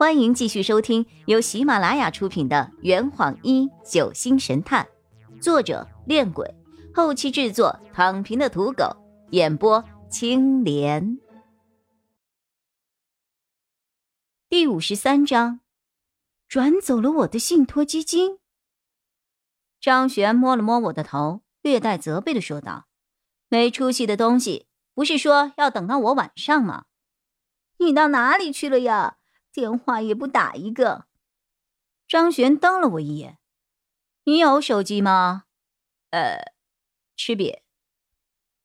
欢迎继续收听由喜马拉雅出品的《圆谎一九星神探》，作者：恋鬼，后期制作：躺平的土狗，演播：青莲。第五十三章，转走了我的信托基金。张璇摸了摸我的头，略带责备的说道：“没出息的东西，不是说要等到我晚上吗？你到哪里去了呀？”电话也不打一个。张璇瞪了我一眼：“你有手机吗？”“呃，吃瘪。”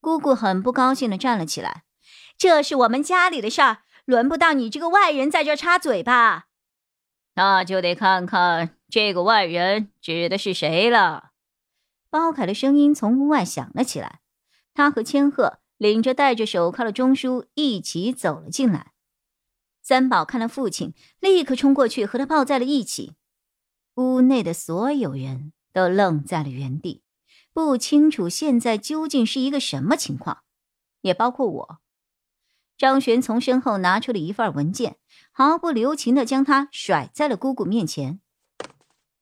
姑姑很不高兴的站了起来：“这是我们家里的事儿，轮不到你这个外人在这插嘴吧？”“那就得看看这个外人指的是谁了。”包凯的声音从屋外响了起来。他和千鹤领着戴着手铐的钟叔一起走了进来。三宝看了父亲，立刻冲过去和他抱在了一起。屋内的所有人都愣在了原地，不清楚现在究竟是一个什么情况，也包括我。张璇从身后拿出了一份文件，毫不留情的将它甩在了姑姑面前。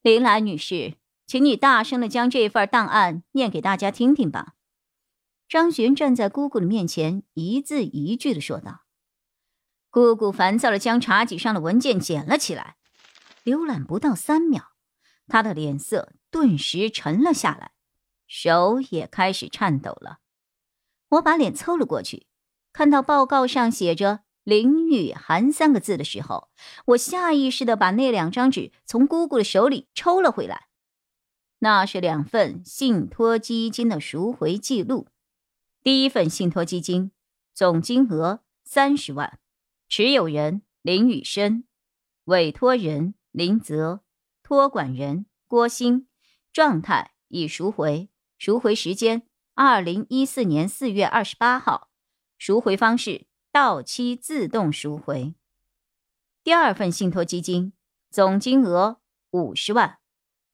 林兰女士，请你大声的将这份档案念给大家听听吧。张璇站在姑姑的面前，一字一句的说道。姑姑烦躁的将茶几上的文件捡了起来，浏览不到三秒，她的脸色顿时沉了下来，手也开始颤抖了。我把脸凑了过去，看到报告上写着“林雨涵”三个字的时候，我下意识的把那两张纸从姑姑的手里抽了回来。那是两份信托基金的赎回记录，第一份信托基金总金额三十万。持有人林雨生，委托人林泽，托管人郭鑫，状态已赎回，赎回时间二零一四年四月二十八号，赎回方式到期自动赎回。第二份信托基金总金额五十万，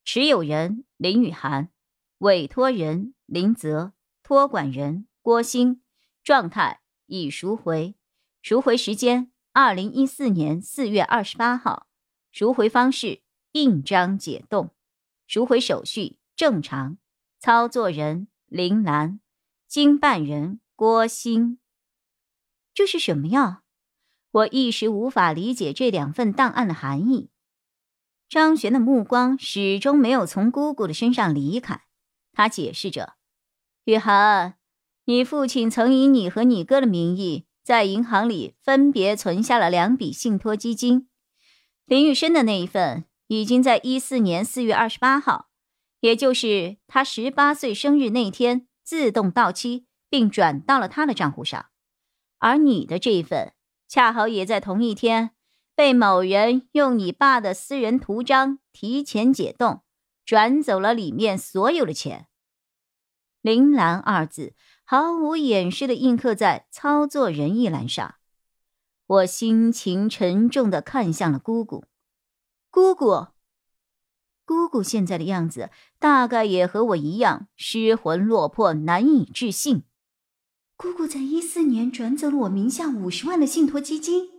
持有人林雨涵，委托人林泽，托管人郭鑫，状态已赎回。赎回时间：二零一四年四月二十八号。赎回方式：印章解冻。赎回手续正常。操作人：林兰。经办人：郭鑫。这是什么呀？我一时无法理解这两份档案的含义。张璇的目光始终没有从姑姑的身上离开。他解释着：“雨涵，你父亲曾以你和你哥的名义。”在银行里分别存下了两笔信托基金，林玉生的那一份已经在一四年四月二十八号，也就是他十八岁生日那天自动到期，并转到了他的账户上，而你的这一份恰好也在同一天被某人用你爸的私人图章提前解冻，转走了里面所有的钱。林兰二字。毫无掩饰的印刻在操作人一栏上，我心情沉重的看向了姑姑。姑姑，姑姑现在的样子，大概也和我一样失魂落魄，难以置信。姑姑在一四年转走了我名下五十万的信托基金。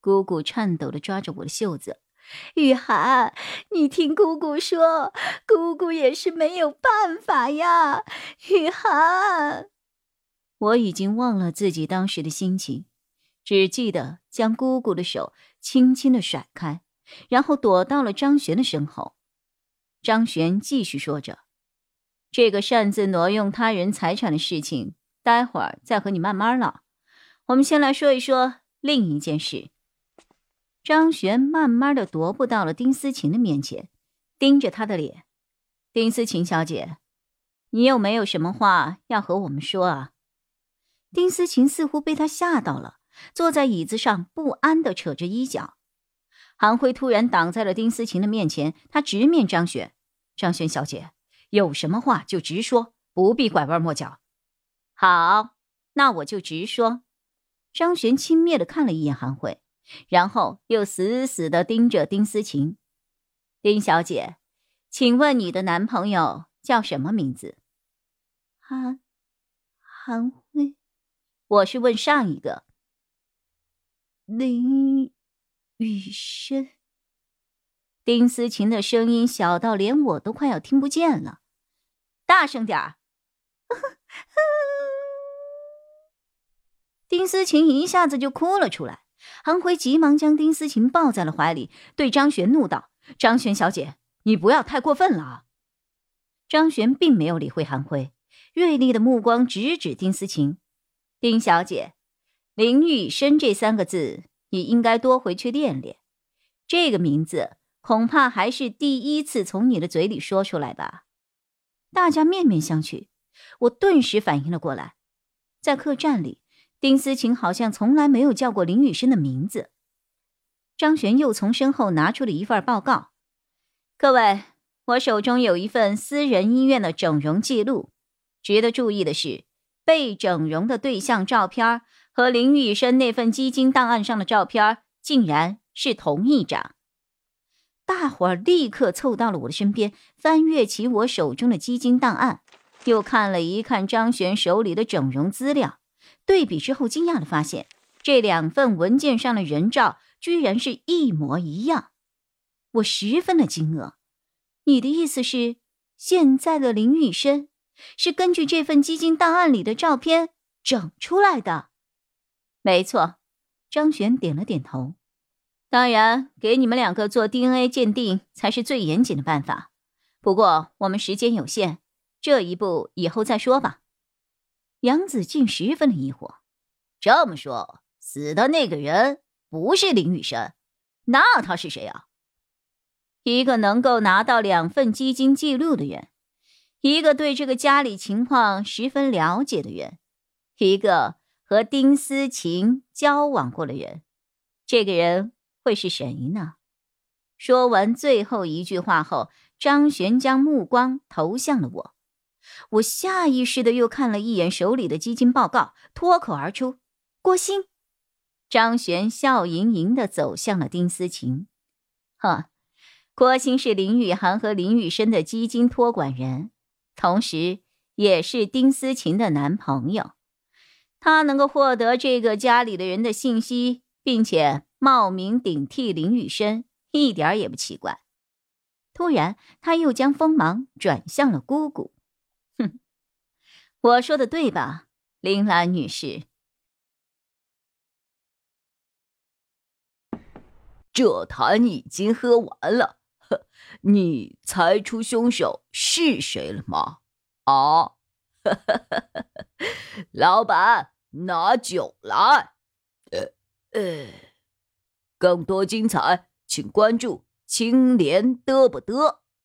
姑姑颤抖的抓着我的袖子。雨涵，你听姑姑说，姑姑也是没有办法呀。雨涵，我已经忘了自己当时的心情，只记得将姑姑的手轻轻的甩开，然后躲到了张璇的身后。张璇继续说着：“这个擅自挪用他人财产的事情，待会儿再和你慢慢唠。我们先来说一说另一件事。”张璇慢慢的踱步到了丁思琴的面前，盯着她的脸。丁思琴小姐，你有没有什么话要和我们说啊？丁思琴似乎被他吓到了，坐在椅子上不安的扯着衣角。韩辉突然挡在了丁思琴的面前，他直面张璇：“张璇小姐，有什么话就直说，不必拐弯抹角。”好，那我就直说。张璇轻蔑的看了一眼韩辉。然后又死死的盯着丁思琴，丁小姐，请问你的男朋友叫什么名字？韩，韩辉。我是问上一个。林雨生。丁思琴的声音小到连我都快要听不见了，大声点儿！丁思琴一下子就哭了出来。韩辉急忙将丁思琴抱在了怀里，对张璇怒道：“张璇小姐，你不要太过分了啊！”张璇并没有理会韩辉，锐利的目光直指丁思琴：“丁小姐，林雨生这三个字，你应该多回去练练。这个名字恐怕还是第一次从你的嘴里说出来吧？”大家面面相觑，我顿时反应了过来，在客栈里。丁思琴好像从来没有叫过林雨生的名字。张璇又从身后拿出了一份报告：“各位，我手中有一份私人医院的整容记录。值得注意的是，被整容的对象照片和林雨生那份基金档案上的照片竟然是同一张。”大伙儿立刻凑到了我的身边，翻阅起我手中的基金档案，又看了一看张璇手里的整容资料。对比之后，惊讶的发现，这两份文件上的人照居然是一模一样。我十分的惊愕。你的意思是，现在的林雨生是根据这份基金档案里的照片整出来的？没错，张璇点了点头。当然，给你们两个做 DNA 鉴定才是最严谨的办法。不过我们时间有限，这一步以后再说吧。杨子敬十分的疑惑，这么说，死的那个人不是林雨生，那他是谁啊？一个能够拿到两份基金记录的人，一个对这个家里情况十分了解的人，一个和丁思琴交往过的人，这个人会是谁呢？说完最后一句话后，张璇将目光投向了我。我下意识的又看了一眼手里的基金报告，脱口而出：“郭鑫。”张璇笑盈盈的走向了丁思琴。呵，郭鑫是林雨涵和林雨生的基金托管人，同时也是丁思琴的男朋友。他能够获得这个家里的人的信息，并且冒名顶替林雨生，一点也不奇怪。突然，他又将锋芒转向了姑姑。我说的对吧，林兰女士？这坛已经喝完了，呵你猜出凶手是谁了吗？啊，老板，拿酒来。呃呃，更多精彩，请关注青莲嘚不嘚。